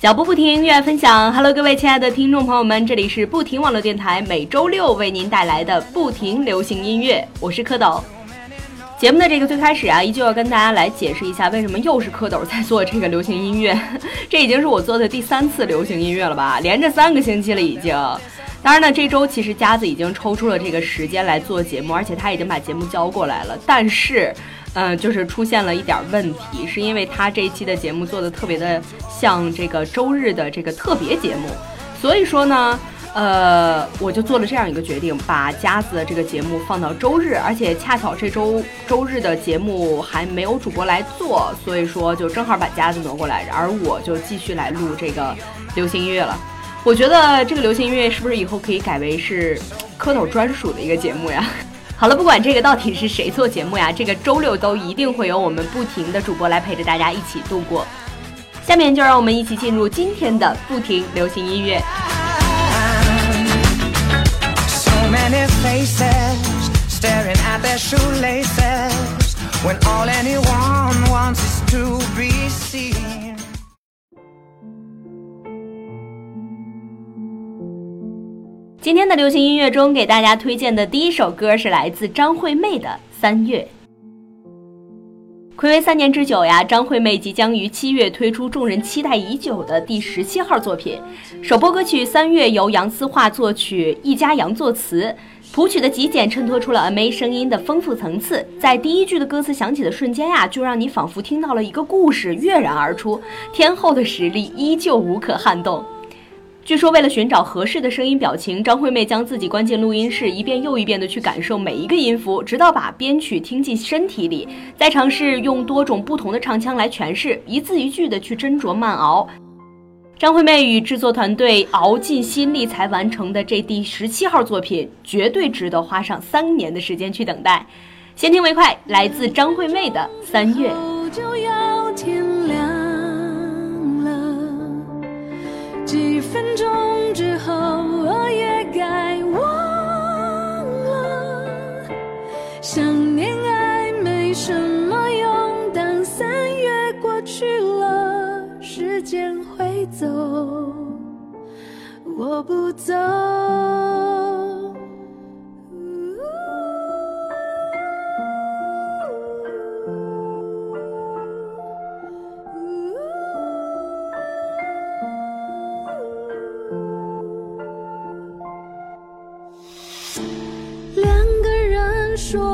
脚步不停，音乐分享。Hello，各位亲爱的听众朋友们，这里是不停网络电台，每周六为您带来的不停流行音乐，我是蝌蚪。节目的这个最开始啊，依旧要跟大家来解释一下，为什么又是蝌蚪在做这个流行音乐。这已经是我做的第三次流行音乐了吧，连着三个星期了已经。当然呢，这周其实夹子已经抽出了这个时间来做节目，而且他已经把节目交过来了。但是，嗯，就是出现了一点问题，是因为他这一期的节目做的特别的像这个周日的这个特别节目，所以说呢。呃，我就做了这样一个决定，把夹子的这个节目放到周日，而且恰巧这周周日的节目还没有主播来做，所以说就正好把夹子挪过来，而我就继续来录这个流行音乐了。我觉得这个流行音乐是不是以后可以改为是蝌蚪专属的一个节目呀？好了，不管这个到底是谁做节目呀，这个周六都一定会有我们不停的主播来陪着大家一起度过。下面就让我们一起进入今天的不停流行音乐。many faces staring at their shoelaces when all anyone wants is to be seen 今天的流行音乐中，给大家推荐的第一首歌是来自张惠妹的《三月》。暌违三年之久呀，张惠妹即将于七月推出众人期待已久的第十七号作品。首播歌曲《三月》由杨思桦作曲，易家扬作词，谱曲的极简衬托出了 A.M 声音的丰富层次。在第一句的歌词响起的瞬间呀，就让你仿佛听到了一个故事跃然而出。天后的实力依旧无可撼动。据说，为了寻找合适的声音表情，张惠妹将自己关进录音室，一遍又一遍地去感受每一个音符，直到把编曲听进身体里，再尝试用多种不同的唱腔来诠释，一字一句地去斟酌慢熬。张惠妹与制作团队熬尽心力才完成的这第十七号作品，绝对值得花上三年的时间去等待。先听为快，来自张惠妹的《三月就要见》。几分钟之后，我也该忘了。想念爱没什么用，当三月过去了，时间会走，我不走。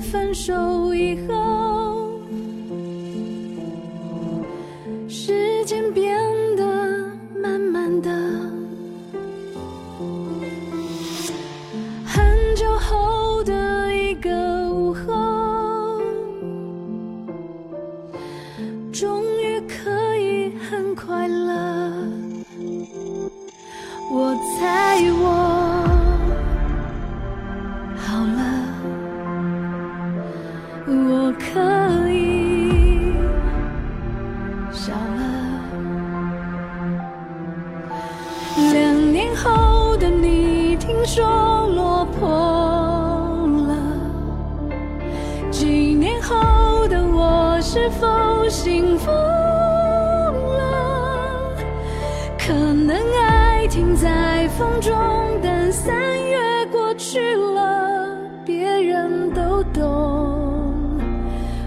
分手以后，时间变得慢慢的，很久后的一个午后，终于可以很快乐。我猜我。可能爱停在风中，但三月过去了，别人都懂，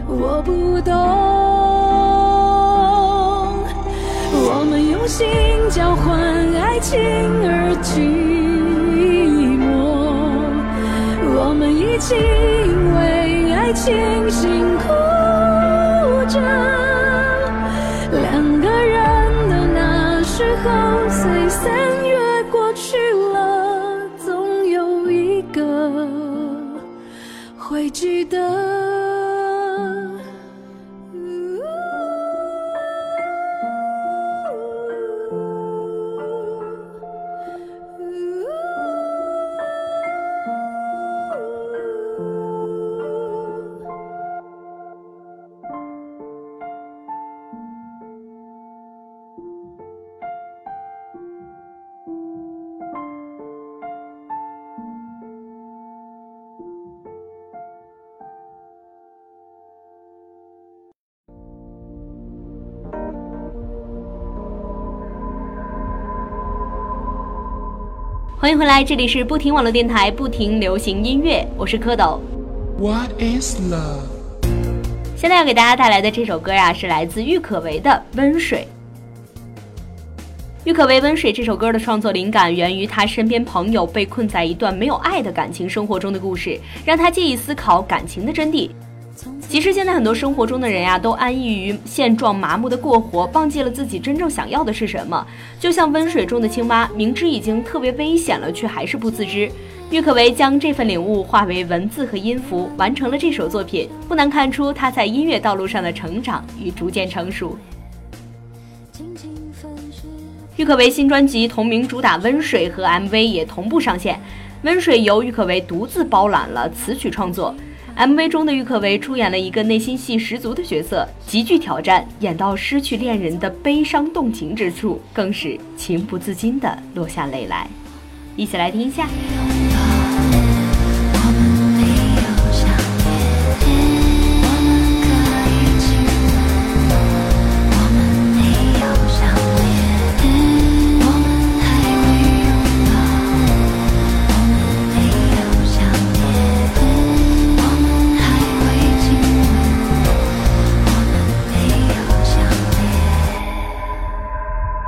我不懂。我们用心交换爱情而寂寞，我们一起因为爱情辛苦。去了，总有一个会记得。欢迎回来，这里是不停网络电台，不停流行音乐，我是蝌蚪。What is love？现在要给大家带来的这首歌呀，是来自郁可唯的《温水》。郁可唯《温水》这首歌的创作灵感源于他身边朋友被困在一段没有爱的感情生活中的故事，让他借以思考感情的真谛。其实现在很多生活中的人呀，都安逸于现状，麻木的过活，忘记了自己真正想要的是什么。就像温水中的青蛙，明知已经特别危险了，却还是不自知。郁可唯将这份领悟化为文字和音符，完成了这首作品。不难看出他在音乐道路上的成长与逐渐成熟。郁可唯新专辑同名主打《温水》和 MV 也同步上线，《温水》由郁可唯独自包揽了词曲创作。MV 中的郁可唯出演了一个内心戏十足的角色，极具挑战，演到失去恋人的悲伤动情之处，更是情不自禁地落下泪来。一起来听一下。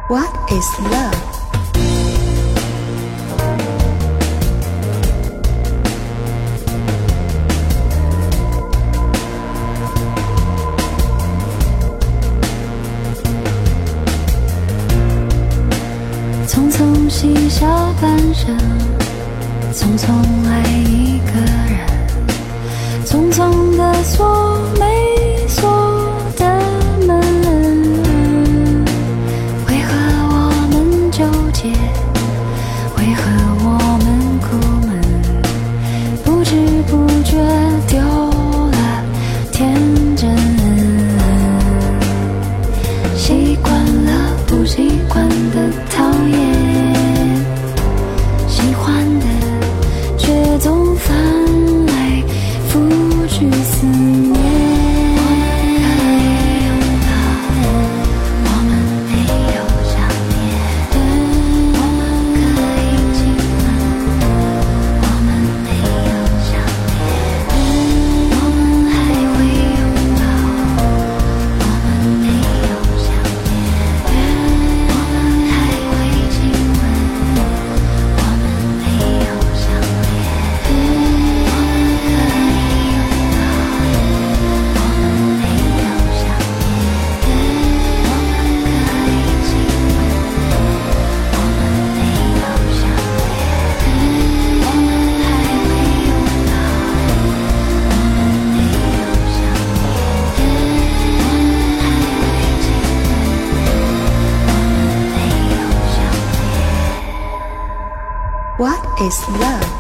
What is love. 匆匆嬉笑半生，匆匆 is love.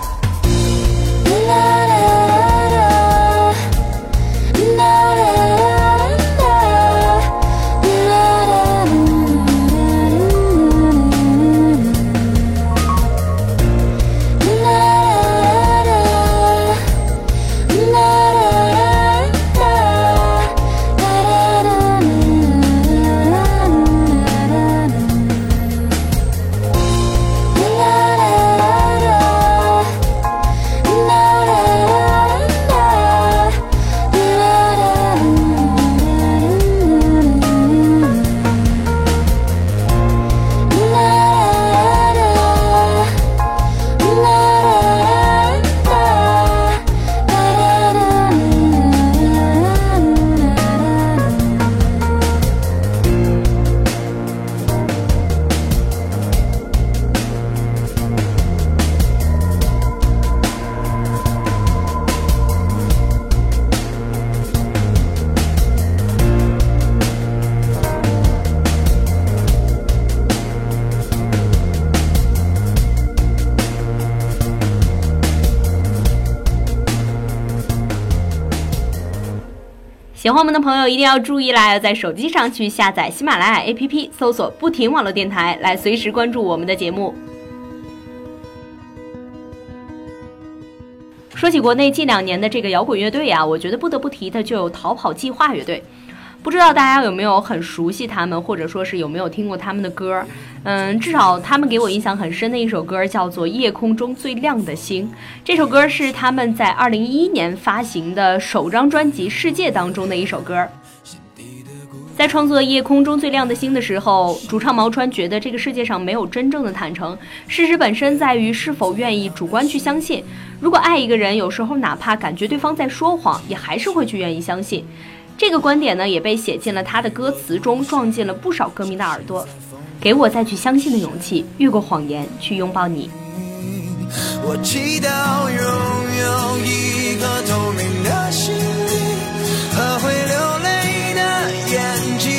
喜欢我们的朋友一定要注意啦，要在手机上去下载喜马拉雅 APP，搜索“不停网络电台”，来随时关注我们的节目。说起国内近两年的这个摇滚乐队呀，我觉得不得不提的就有逃跑计划乐队。不知道大家有没有很熟悉他们，或者说是有没有听过他们的歌？嗯，至少他们给我印象很深的一首歌叫做《夜空中最亮的星》。这首歌是他们在二零一一年发行的首张专辑《世界》当中的一首歌。在创作《夜空中最亮的星》的时候，主唱毛川觉得这个世界上没有真正的坦诚，事实本身在于是否愿意主观去相信。如果爱一个人，有时候哪怕感觉对方在说谎，也还是会去愿意相信。这个观点呢，也被写进了他的歌词中，撞进了不少歌迷的耳朵。给我再去相信的勇气，越过谎言去拥抱你。我祈祷拥有一颗透明的心灵和会流泪的眼睛，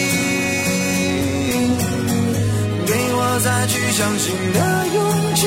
给我再去相信的勇气，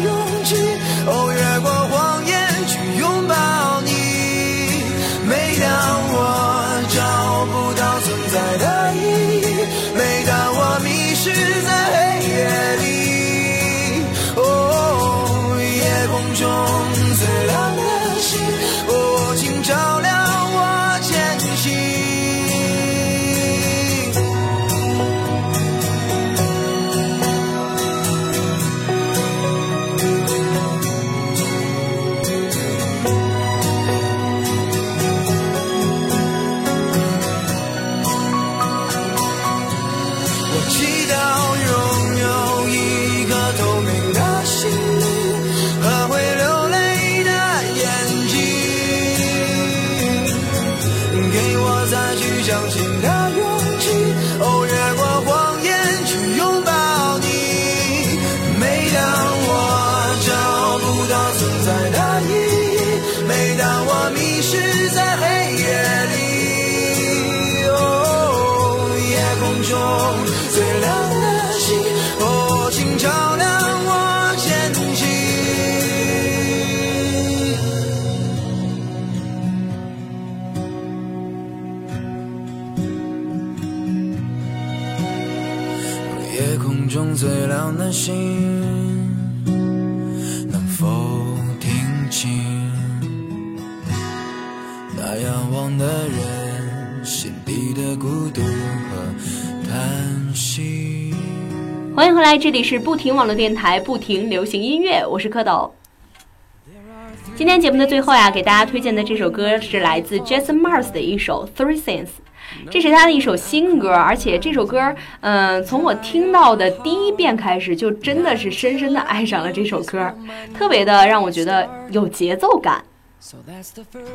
夜空中最亮的星，能否听清那仰望的人心底的孤独和叹息？欢迎回来，这里是不停网络电台，不停流行音乐，我是蝌蚪。今天节目的最后呀，给大家推荐的这首歌是来自 Jason Mars 的一首《Three Things》，这是他的一首新歌，而且这首歌，嗯、从我听到的第一遍开始，就真的是深深的爱上了这首歌，特别的让我觉得有节奏感。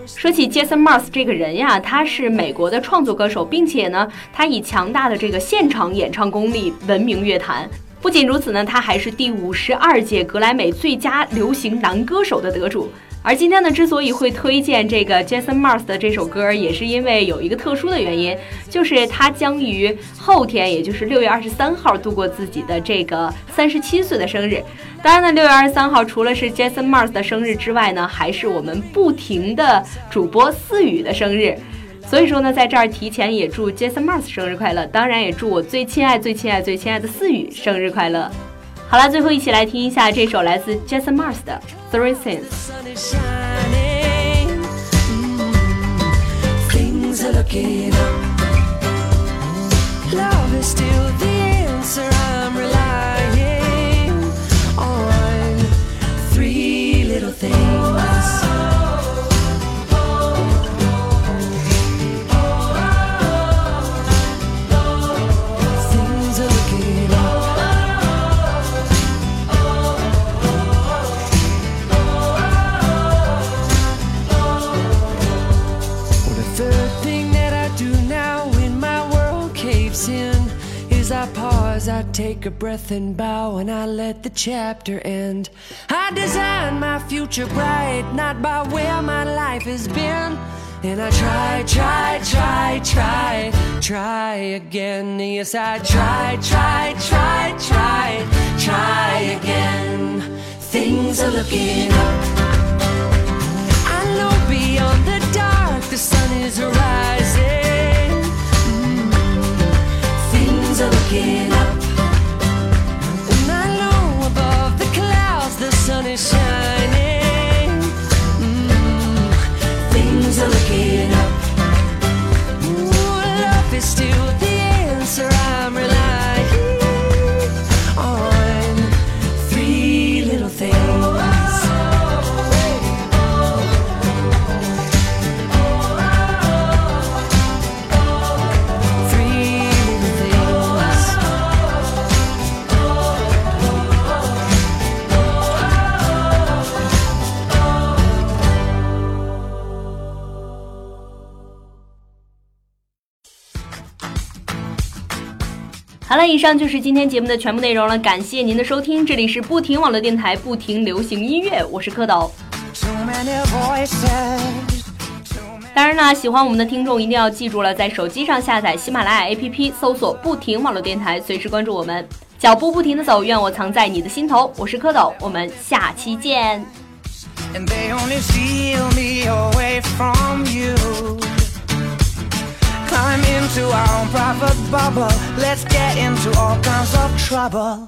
说起 Jason Mars 这个人呀，他是美国的创作歌手，并且呢，他以强大的这个现场演唱功力闻名乐坛。不仅如此呢，他还是第五十二届格莱美最佳流行男歌手的得主。而今天呢，之所以会推荐这个 Jason Mars 的这首歌，也是因为有一个特殊的原因，就是他将于后天，也就是六月二十三号度过自己的这个三十七岁的生日。当然呢，六月二十三号除了是 Jason Mars 的生日之外呢，还是我们不停的主播思雨的生日。所以说呢，在这儿提前也祝 Jason Mars 生日快乐，当然也祝我最亲爱、最亲爱、最亲爱的思雨生日快乐。好了，最后一起来听一下这首来自 Jason Mars 的 Three Things。Looking up, love is still the a breath and bow, and I let the chapter end. I design my future bright, not by where my life has been. And I try, try, try, try, try again. Yes, I try, try, try, try, try again. Things are looking up. I know beyond the dark the sun is rising. Mm. Things are looking up. 了，以上就是今天节目的全部内容了，感谢您的收听，这里是不停网络电台，不停流行音乐，我是蝌蚪。当然啦，喜欢我们的听众一定要记住了，在手机上下载喜马拉雅 APP，搜索“不停网络电台”，随时关注我们。脚步不停的走，愿我藏在你的心头。我是蝌蚪，我们下期见。and they only steal me away from you. Climb into our own private bubble. Let's get into all kinds of trouble.